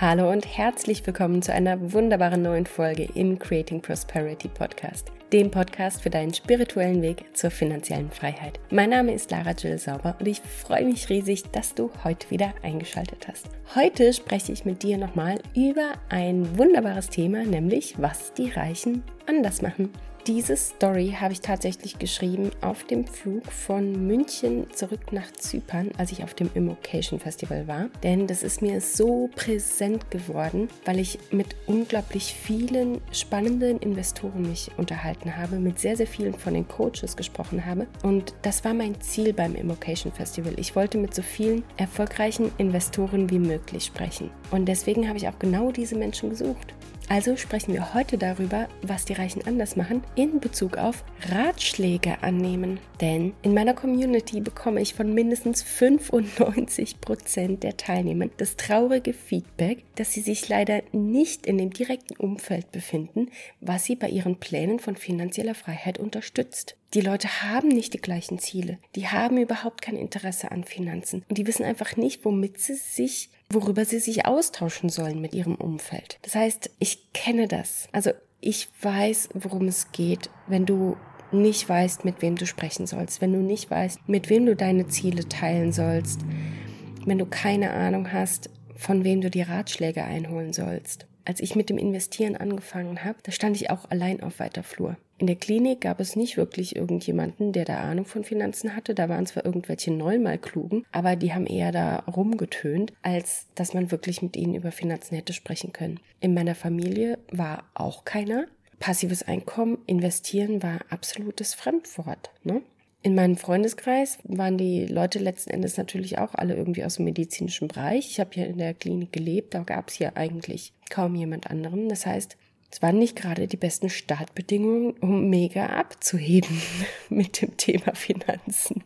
Hallo und herzlich willkommen zu einer wunderbaren neuen Folge im Creating Prosperity Podcast, dem Podcast für deinen spirituellen Weg zur finanziellen Freiheit. Mein Name ist Lara Jill Sauber und ich freue mich riesig, dass du heute wieder eingeschaltet hast. Heute spreche ich mit dir nochmal über ein wunderbares Thema, nämlich was die Reichen anders machen. Diese Story habe ich tatsächlich geschrieben auf dem Flug von München zurück nach Zypern, als ich auf dem Immocation Festival war. Denn das ist mir so präsent geworden, weil ich mit unglaublich vielen spannenden Investoren mich unterhalten habe, mit sehr, sehr vielen von den Coaches gesprochen habe. Und das war mein Ziel beim Immocation Festival. Ich wollte mit so vielen erfolgreichen Investoren wie möglich sprechen. Und deswegen habe ich auch genau diese Menschen gesucht. Also sprechen wir heute darüber, was die Reichen anders machen in Bezug auf Ratschläge annehmen. Denn in meiner Community bekomme ich von mindestens 95 Prozent der Teilnehmer das traurige Feedback, dass sie sich leider nicht in dem direkten Umfeld befinden, was sie bei ihren Plänen von finanzieller Freiheit unterstützt. Die Leute haben nicht die gleichen Ziele. Die haben überhaupt kein Interesse an Finanzen. Und die wissen einfach nicht, womit sie sich, worüber sie sich austauschen sollen mit ihrem Umfeld. Das heißt, ich kenne das. Also ich weiß, worum es geht, wenn du nicht weißt, mit wem du sprechen sollst, wenn du nicht weißt, mit wem du deine Ziele teilen sollst, wenn du keine Ahnung hast, von wem du die Ratschläge einholen sollst. Als ich mit dem Investieren angefangen habe, da stand ich auch allein auf weiter Flur. In der Klinik gab es nicht wirklich irgendjemanden, der da Ahnung von Finanzen hatte. Da waren zwar irgendwelche Neunmalklugen, aber die haben eher da rumgetönt, als dass man wirklich mit ihnen über Finanzen hätte sprechen können. In meiner Familie war auch keiner. Passives Einkommen, investieren war absolutes Fremdwort. Ne? In meinem Freundeskreis waren die Leute letzten Endes natürlich auch alle irgendwie aus dem medizinischen Bereich. Ich habe ja in der Klinik gelebt, da gab es hier eigentlich kaum jemand anderen. Das heißt, es waren nicht gerade die besten Startbedingungen, um mega abzuheben mit dem Thema Finanzen.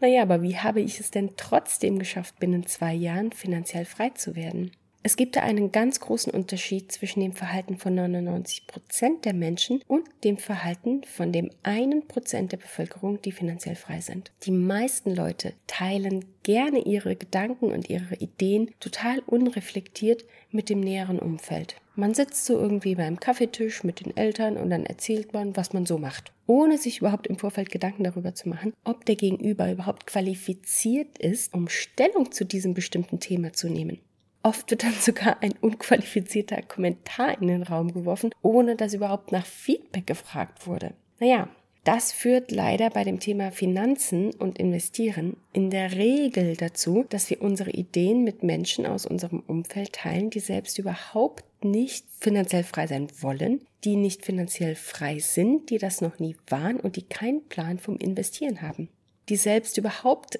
Naja, aber wie habe ich es denn trotzdem geschafft, binnen zwei Jahren finanziell frei zu werden? Es gibt da einen ganz großen Unterschied zwischen dem Verhalten von 99 Prozent der Menschen und dem Verhalten von dem einen Prozent der Bevölkerung, die finanziell frei sind. Die meisten Leute teilen gerne ihre Gedanken und ihre Ideen total unreflektiert mit dem näheren Umfeld. Man sitzt so irgendwie beim Kaffeetisch mit den Eltern und dann erzählt man, was man so macht, ohne sich überhaupt im Vorfeld Gedanken darüber zu machen, ob der Gegenüber überhaupt qualifiziert ist, um Stellung zu diesem bestimmten Thema zu nehmen. Oft wird dann sogar ein unqualifizierter Kommentar in den Raum geworfen, ohne dass überhaupt nach Feedback gefragt wurde. Naja, das führt leider bei dem Thema Finanzen und Investieren in der Regel dazu, dass wir unsere Ideen mit Menschen aus unserem Umfeld teilen, die selbst überhaupt nicht finanziell frei sein wollen, die nicht finanziell frei sind, die das noch nie waren und die keinen Plan vom Investieren haben, die selbst überhaupt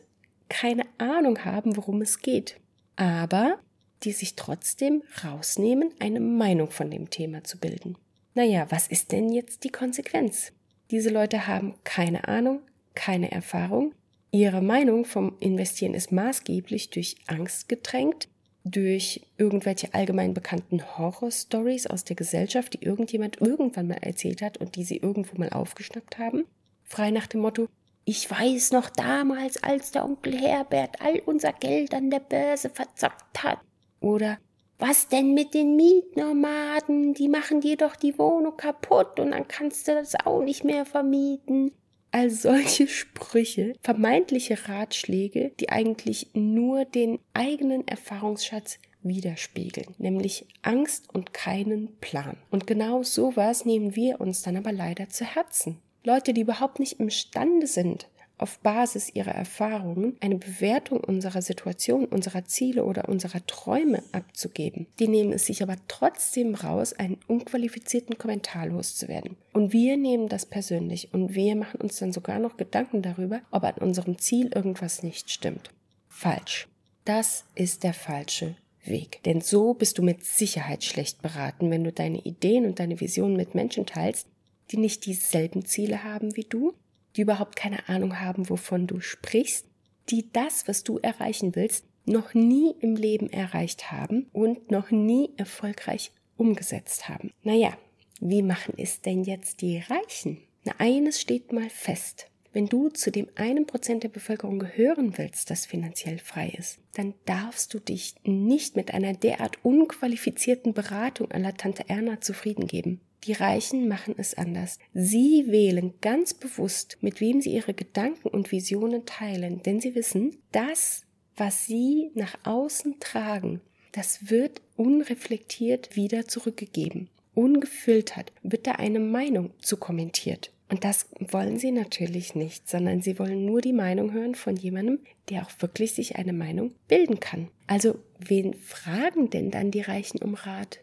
keine Ahnung haben, worum es geht. Aber die sich trotzdem rausnehmen, eine Meinung von dem Thema zu bilden. Naja, was ist denn jetzt die Konsequenz? Diese Leute haben keine Ahnung, keine Erfahrung. Ihre Meinung vom Investieren ist maßgeblich durch Angst getränkt, durch irgendwelche allgemein bekannten Horror-Stories aus der Gesellschaft, die irgendjemand irgendwann mal erzählt hat und die sie irgendwo mal aufgeschnappt haben. Frei nach dem Motto, ich weiß noch damals, als der Onkel Herbert all unser Geld an der Börse verzockt hat. Oder was denn mit den Mietnomaden? Die machen dir doch die Wohnung kaputt und dann kannst du das auch nicht mehr vermieten. All solche Sprüche, vermeintliche Ratschläge, die eigentlich nur den eigenen Erfahrungsschatz widerspiegeln, nämlich Angst und keinen Plan. Und genau sowas nehmen wir uns dann aber leider zu Herzen. Leute, die überhaupt nicht imstande sind, auf Basis ihrer Erfahrungen eine Bewertung unserer Situation, unserer Ziele oder unserer Träume abzugeben. Die nehmen es sich aber trotzdem raus, einen unqualifizierten Kommentar loszuwerden. Und wir nehmen das persönlich und wir machen uns dann sogar noch Gedanken darüber, ob an unserem Ziel irgendwas nicht stimmt. Falsch. Das ist der falsche Weg. Denn so bist du mit Sicherheit schlecht beraten, wenn du deine Ideen und deine Visionen mit Menschen teilst, die nicht dieselben Ziele haben wie du, die überhaupt keine Ahnung haben, wovon du sprichst, die das, was du erreichen willst, noch nie im Leben erreicht haben und noch nie erfolgreich umgesetzt haben. Naja, wie machen es denn jetzt die Reichen? Na, eines steht mal fest. wenn du zu dem einen Prozent der Bevölkerung gehören willst, das finanziell frei ist, dann darfst du dich nicht mit einer derart unqualifizierten Beratung la Tante Erna zufrieden geben. Die Reichen machen es anders. Sie wählen ganz bewusst, mit wem sie ihre Gedanken und Visionen teilen, denn sie wissen, das, was sie nach außen tragen, das wird unreflektiert wieder zurückgegeben. Ungefiltert wird da eine Meinung zu kommentiert. Und das wollen sie natürlich nicht, sondern sie wollen nur die Meinung hören von jemandem, der auch wirklich sich eine Meinung bilden kann. Also wen fragen denn dann die Reichen um Rat?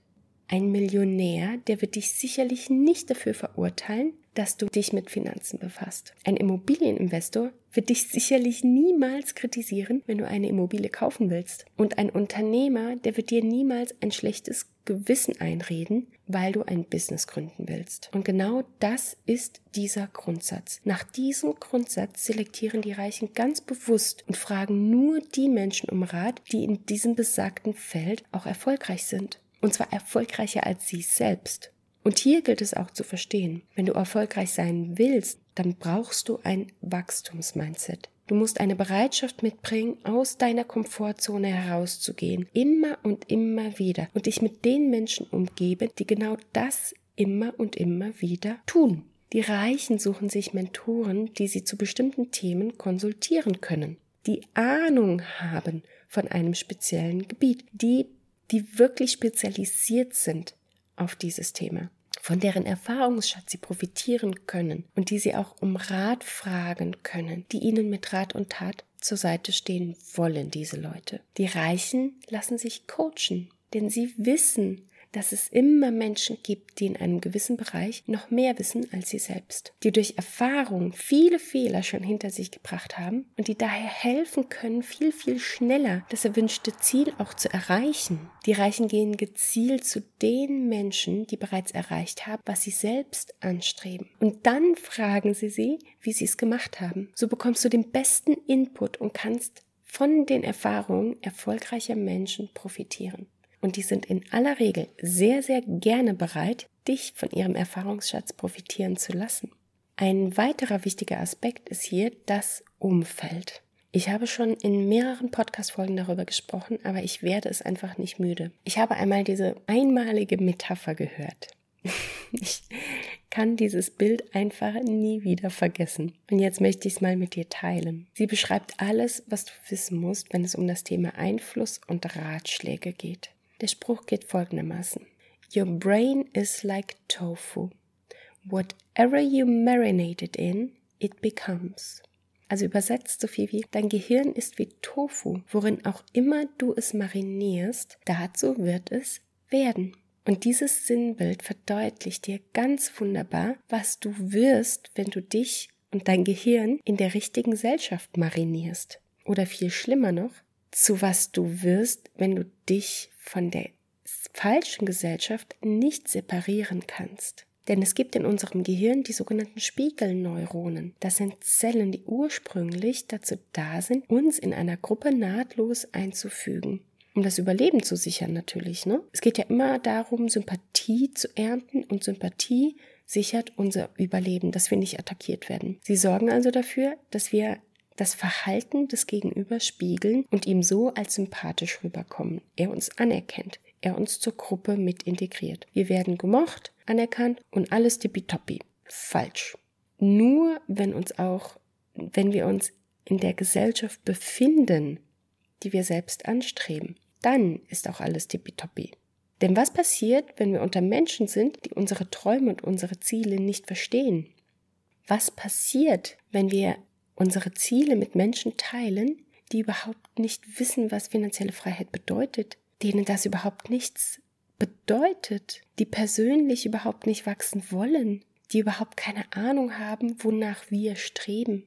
Ein Millionär, der wird dich sicherlich nicht dafür verurteilen, dass du dich mit Finanzen befasst. Ein Immobilieninvestor wird dich sicherlich niemals kritisieren, wenn du eine Immobilie kaufen willst. Und ein Unternehmer, der wird dir niemals ein schlechtes Gewissen einreden, weil du ein Business gründen willst. Und genau das ist dieser Grundsatz. Nach diesem Grundsatz selektieren die Reichen ganz bewusst und fragen nur die Menschen um Rat, die in diesem besagten Feld auch erfolgreich sind. Und zwar erfolgreicher als sie selbst. Und hier gilt es auch zu verstehen, wenn du erfolgreich sein willst, dann brauchst du ein Wachstumsmindset. Du musst eine Bereitschaft mitbringen, aus deiner Komfortzone herauszugehen, immer und immer wieder, und dich mit den Menschen umgeben, die genau das immer und immer wieder tun. Die Reichen suchen sich Mentoren, die sie zu bestimmten Themen konsultieren können, die Ahnung haben von einem speziellen Gebiet, die die wirklich spezialisiert sind auf dieses Thema, von deren Erfahrungsschatz sie profitieren können und die sie auch um Rat fragen können, die ihnen mit Rat und Tat zur Seite stehen wollen, diese Leute. Die Reichen lassen sich coachen, denn sie wissen, dass es immer Menschen gibt, die in einem gewissen Bereich noch mehr wissen als sie selbst, die durch Erfahrung viele Fehler schon hinter sich gebracht haben und die daher helfen können, viel, viel schneller das erwünschte Ziel auch zu erreichen. Die Reichen gehen gezielt zu den Menschen, die bereits erreicht haben, was sie selbst anstreben. Und dann fragen sie sie, wie sie es gemacht haben. So bekommst du den besten Input und kannst von den Erfahrungen erfolgreicher Menschen profitieren und die sind in aller Regel sehr, sehr gerne bereit, dich von ihrem Erfahrungsschatz profitieren zu lassen. Ein weiterer wichtiger Aspekt ist hier das Umfeld. Ich habe schon in mehreren Podcast-Folgen darüber gesprochen, aber ich werde es einfach nicht müde. Ich habe einmal diese einmalige Metapher gehört. Ich kann dieses Bild einfach nie wieder vergessen. Und jetzt möchte ich es mal mit dir teilen. Sie beschreibt alles, was du wissen musst, wenn es um das Thema Einfluss und Ratschläge geht. Der Spruch geht folgendermaßen. Your brain is like tofu. Whatever you marinate it in, it becomes. Also übersetzt so viel wie, dein Gehirn ist wie Tofu, worin auch immer du es marinierst, dazu wird es werden. Und dieses Sinnbild verdeutlicht dir ganz wunderbar, was du wirst, wenn du dich und dein Gehirn in der richtigen Gesellschaft marinierst. Oder viel schlimmer noch, zu was du wirst, wenn du dich von der falschen Gesellschaft nicht separieren kannst. Denn es gibt in unserem Gehirn die sogenannten Spiegelneuronen. Das sind Zellen, die ursprünglich dazu da sind, uns in einer Gruppe nahtlos einzufügen. Um das Überleben zu sichern natürlich. Ne? Es geht ja immer darum, Sympathie zu ernten und Sympathie sichert unser Überleben, dass wir nicht attackiert werden. Sie sorgen also dafür, dass wir das Verhalten des Gegenübers spiegeln und ihm so als sympathisch rüberkommen. Er uns anerkennt, er uns zur Gruppe mit integriert. Wir werden gemocht, anerkannt und alles tippitoppi. Falsch. Nur wenn uns auch, wenn wir uns in der Gesellschaft befinden, die wir selbst anstreben, dann ist auch alles tippitoppi. Denn was passiert, wenn wir unter Menschen sind, die unsere Träume und unsere Ziele nicht verstehen? Was passiert, wenn wir unsere Ziele mit Menschen teilen, die überhaupt nicht wissen, was finanzielle Freiheit bedeutet, denen das überhaupt nichts bedeutet, die persönlich überhaupt nicht wachsen wollen, die überhaupt keine Ahnung haben, wonach wir streben.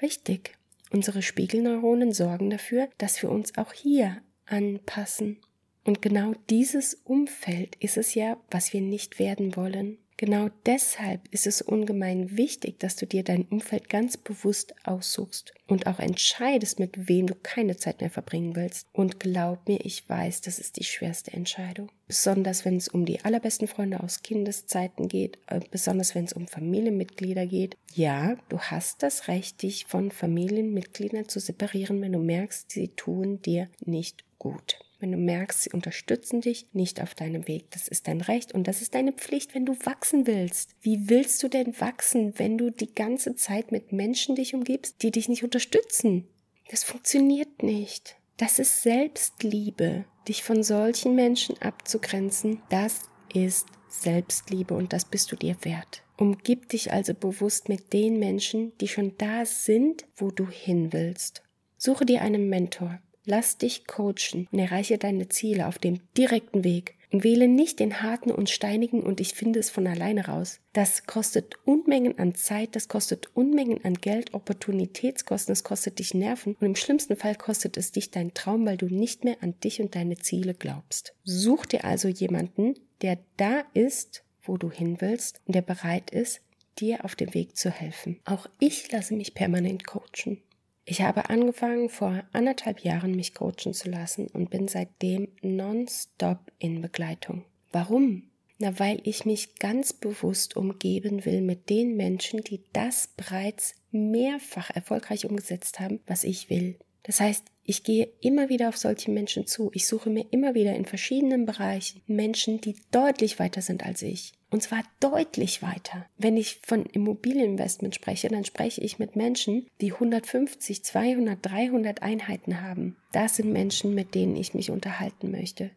Richtig, unsere Spiegelneuronen sorgen dafür, dass wir uns auch hier anpassen. Und genau dieses Umfeld ist es ja, was wir nicht werden wollen. Genau deshalb ist es ungemein wichtig, dass du dir dein Umfeld ganz bewusst aussuchst und auch entscheidest, mit wem du keine Zeit mehr verbringen willst. Und glaub mir, ich weiß, das ist die schwerste Entscheidung. Besonders wenn es um die allerbesten Freunde aus Kindeszeiten geht, äh, besonders wenn es um Familienmitglieder geht. Ja, du hast das Recht, dich von Familienmitgliedern zu separieren, wenn du merkst, sie tun dir nicht gut wenn du merkst, sie unterstützen dich nicht auf deinem Weg. Das ist dein Recht und das ist deine Pflicht, wenn du wachsen willst. Wie willst du denn wachsen, wenn du die ganze Zeit mit Menschen dich umgibst, die dich nicht unterstützen? Das funktioniert nicht. Das ist Selbstliebe. Dich von solchen Menschen abzugrenzen, das ist Selbstliebe und das bist du dir wert. Umgib dich also bewusst mit den Menschen, die schon da sind, wo du hin willst. Suche dir einen Mentor, Lass dich coachen und erreiche deine Ziele auf dem direkten Weg. Und wähle nicht den harten und steinigen und ich finde es von alleine raus. Das kostet Unmengen an Zeit, das kostet Unmengen an Geld, Opportunitätskosten, es kostet dich Nerven und im schlimmsten Fall kostet es dich dein Traum, weil du nicht mehr an dich und deine Ziele glaubst. Such dir also jemanden, der da ist, wo du hin willst und der bereit ist, dir auf dem Weg zu helfen. Auch ich lasse mich permanent coachen. Ich habe angefangen, vor anderthalb Jahren mich coachen zu lassen und bin seitdem nonstop in Begleitung. Warum? Na, weil ich mich ganz bewusst umgeben will mit den Menschen, die das bereits mehrfach erfolgreich umgesetzt haben, was ich will. Das heißt, ich gehe immer wieder auf solche Menschen zu. Ich suche mir immer wieder in verschiedenen Bereichen Menschen, die deutlich weiter sind als ich. Und zwar deutlich weiter. Wenn ich von Immobilieninvestment spreche, dann spreche ich mit Menschen, die 150, 200, 300 Einheiten haben. Das sind Menschen, mit denen ich mich unterhalten möchte.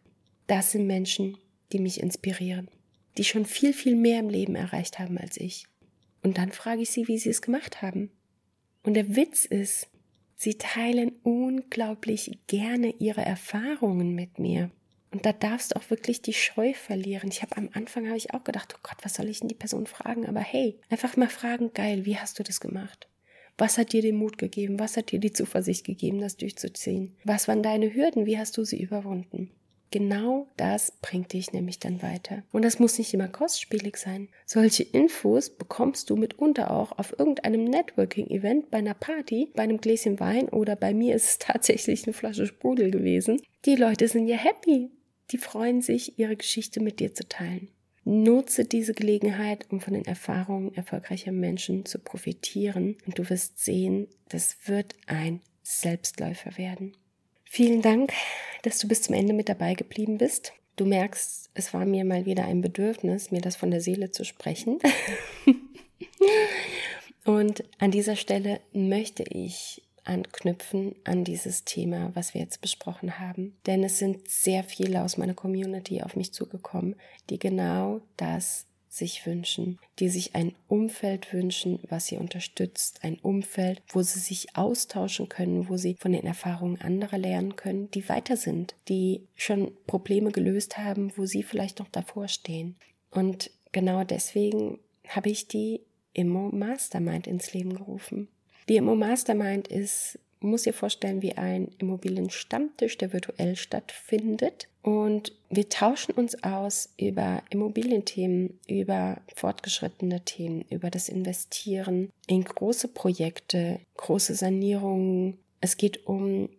Das sind Menschen, die mich inspirieren, die schon viel, viel mehr im Leben erreicht haben als ich. Und dann frage ich sie, wie sie es gemacht haben. Und der Witz ist, sie teilen unglaublich gerne ihre Erfahrungen mit mir. Und da darfst du auch wirklich die Scheu verlieren. Ich habe am Anfang habe ich auch gedacht, oh Gott, was soll ich denn die Person fragen? Aber hey, einfach mal fragen, geil, wie hast du das gemacht? Was hat dir den Mut gegeben? Was hat dir die Zuversicht gegeben, das durchzuziehen? Was waren deine Hürden? Wie hast du sie überwunden? Genau das bringt dich nämlich dann weiter. Und das muss nicht immer kostspielig sein. Solche Infos bekommst du mitunter auch auf irgendeinem Networking-Event, bei einer Party, bei einem Gläschen Wein oder bei mir ist es tatsächlich eine Flasche Sprudel gewesen. Die Leute sind ja happy die freuen sich, ihre Geschichte mit dir zu teilen. Nutze diese Gelegenheit, um von den Erfahrungen erfolgreicher Menschen zu profitieren und du wirst sehen, das wird ein Selbstläufer werden. Vielen Dank, dass du bis zum Ende mit dabei geblieben bist. Du merkst, es war mir mal wieder ein Bedürfnis, mir das von der Seele zu sprechen. und an dieser Stelle möchte ich anknüpfen an dieses Thema, was wir jetzt besprochen haben. Denn es sind sehr viele aus meiner Community auf mich zugekommen, die genau das sich wünschen, die sich ein Umfeld wünschen, was sie unterstützt, ein Umfeld, wo sie sich austauschen können, wo sie von den Erfahrungen anderer lernen können, die weiter sind, die schon Probleme gelöst haben, wo sie vielleicht noch davor stehen. Und genau deswegen habe ich die Immo Mastermind ins Leben gerufen. Immo Mastermind ist, muss dir vorstellen, wie ein Immobilienstammtisch, der virtuell stattfindet. Und wir tauschen uns aus über Immobilienthemen, über fortgeschrittene Themen, über das Investieren in große Projekte, große Sanierungen. Es geht um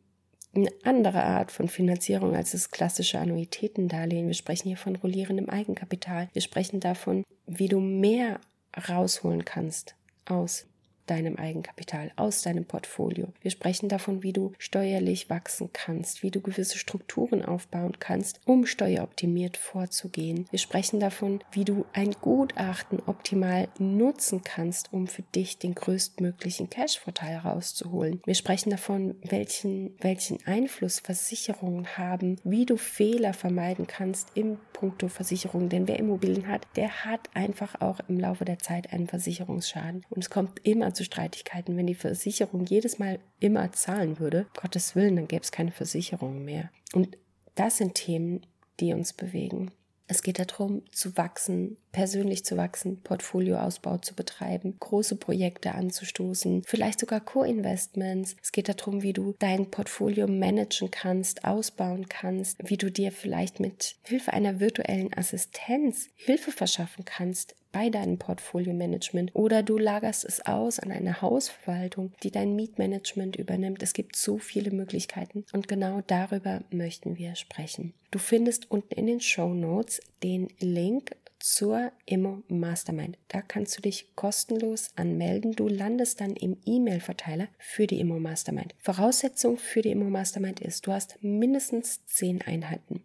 eine andere Art von Finanzierung als das klassische Annuitätendarlehen. Wir sprechen hier von rollierendem Eigenkapital. Wir sprechen davon, wie du mehr rausholen kannst aus deinem Eigenkapital, aus deinem Portfolio. Wir sprechen davon, wie du steuerlich wachsen kannst, wie du gewisse Strukturen aufbauen kannst, um steueroptimiert vorzugehen. Wir sprechen davon, wie du ein Gutachten optimal nutzen kannst, um für dich den größtmöglichen Cash-Vorteil rauszuholen. Wir sprechen davon, welchen, welchen Einfluss Versicherungen haben, wie du Fehler vermeiden kannst im Punkto Versicherung. Denn wer Immobilien hat, der hat einfach auch im Laufe der Zeit einen Versicherungsschaden. Und es kommt immer zu Streitigkeiten. Wenn die Versicherung jedes Mal immer zahlen würde, Gottes Willen, dann gäbe es keine Versicherung mehr. Und das sind Themen, die uns bewegen. Es geht darum, zu wachsen, persönlich zu wachsen, Portfolioausbau zu betreiben, große Projekte anzustoßen, vielleicht sogar Co-Investments. Es geht darum, wie du dein Portfolio managen kannst, ausbauen kannst, wie du dir vielleicht mit Hilfe einer virtuellen Assistenz Hilfe verschaffen kannst bei deinem Portfolio-Management oder du lagerst es aus an eine Hausverwaltung, die dein Mietmanagement übernimmt. Es gibt so viele Möglichkeiten und genau darüber möchten wir sprechen. Du findest unten in den Show Notes den Link zur Immo Mastermind. Da kannst du dich kostenlos anmelden. Du landest dann im E-Mail-Verteiler für die Immo Mastermind. Voraussetzung für die Immo Mastermind ist, du hast mindestens zehn Einheiten.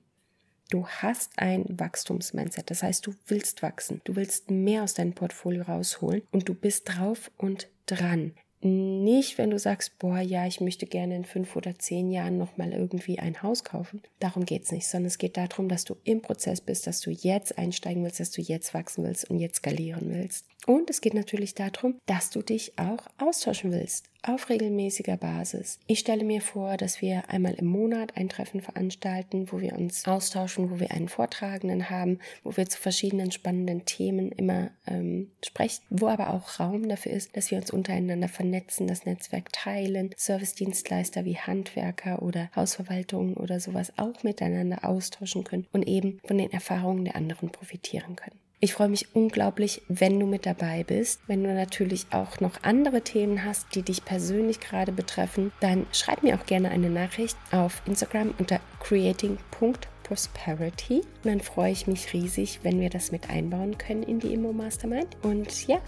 Du hast ein Wachstumsmindset, das heißt, du willst wachsen, du willst mehr aus deinem Portfolio rausholen und du bist drauf und dran. Nicht, wenn du sagst, boah, ja, ich möchte gerne in fünf oder zehn Jahren nochmal irgendwie ein Haus kaufen. Darum geht es nicht, sondern es geht darum, dass du im Prozess bist, dass du jetzt einsteigen willst, dass du jetzt wachsen willst und jetzt skalieren willst. Und es geht natürlich darum, dass du dich auch austauschen willst auf regelmäßiger Basis. Ich stelle mir vor, dass wir einmal im Monat ein Treffen veranstalten, wo wir uns austauschen, wo wir einen Vortragenden haben, wo wir zu verschiedenen spannenden Themen immer ähm, sprechen, wo aber auch Raum dafür ist, dass wir uns untereinander vernetzen, das Netzwerk teilen, Servicedienstleister wie Handwerker oder Hausverwaltungen oder sowas auch miteinander austauschen können und eben von den Erfahrungen der anderen profitieren können. Ich freue mich unglaublich, wenn du mit dabei bist. Wenn du natürlich auch noch andere Themen hast, die dich persönlich gerade betreffen, dann schreib mir auch gerne eine Nachricht auf Instagram unter creating.prosperity. Und dann freue ich mich riesig, wenn wir das mit einbauen können in die Immo Mastermind. Und ja,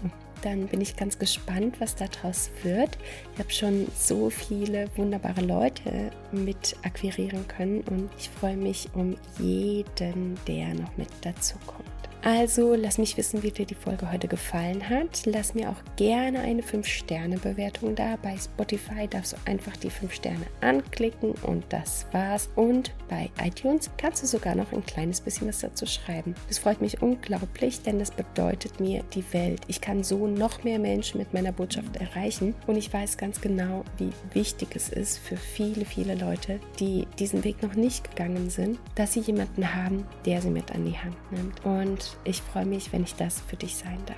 dann bin ich ganz gespannt, was daraus wird. Ich habe schon so viele wunderbare Leute mit akquirieren können und ich freue mich um jeden, der noch mit dazu kommt. Also lass mich wissen, wie dir die Folge heute gefallen hat. Lass mir auch gerne eine 5-Sterne-Bewertung da. Bei Spotify darfst du einfach die 5 Sterne anklicken und das war's. Und bei iTunes kannst du sogar noch ein kleines bisschen was dazu schreiben. Das freut mich unglaublich, denn das bedeutet mir die Welt. Ich kann so noch mehr Menschen mit meiner Botschaft erreichen und ich weiß ganz genau, wie wichtig es ist für viele, viele Leute, die diesen Weg noch nicht gegangen sind, dass sie jemanden haben, der sie mit an die Hand nimmt. Und ich freue mich, wenn ich das für dich sein darf.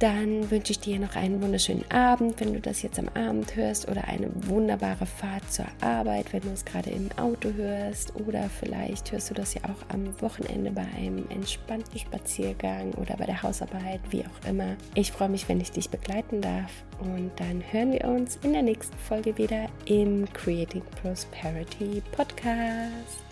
Dann wünsche ich dir noch einen wunderschönen Abend, wenn du das jetzt am Abend hörst, oder eine wunderbare Fahrt zur Arbeit, wenn du es gerade im Auto hörst, oder vielleicht hörst du das ja auch am Wochenende bei einem entspannten Spaziergang oder bei der Hausarbeit, wie auch immer. Ich freue mich, wenn ich dich begleiten darf, und dann hören wir uns in der nächsten Folge wieder im Creating Prosperity Podcast.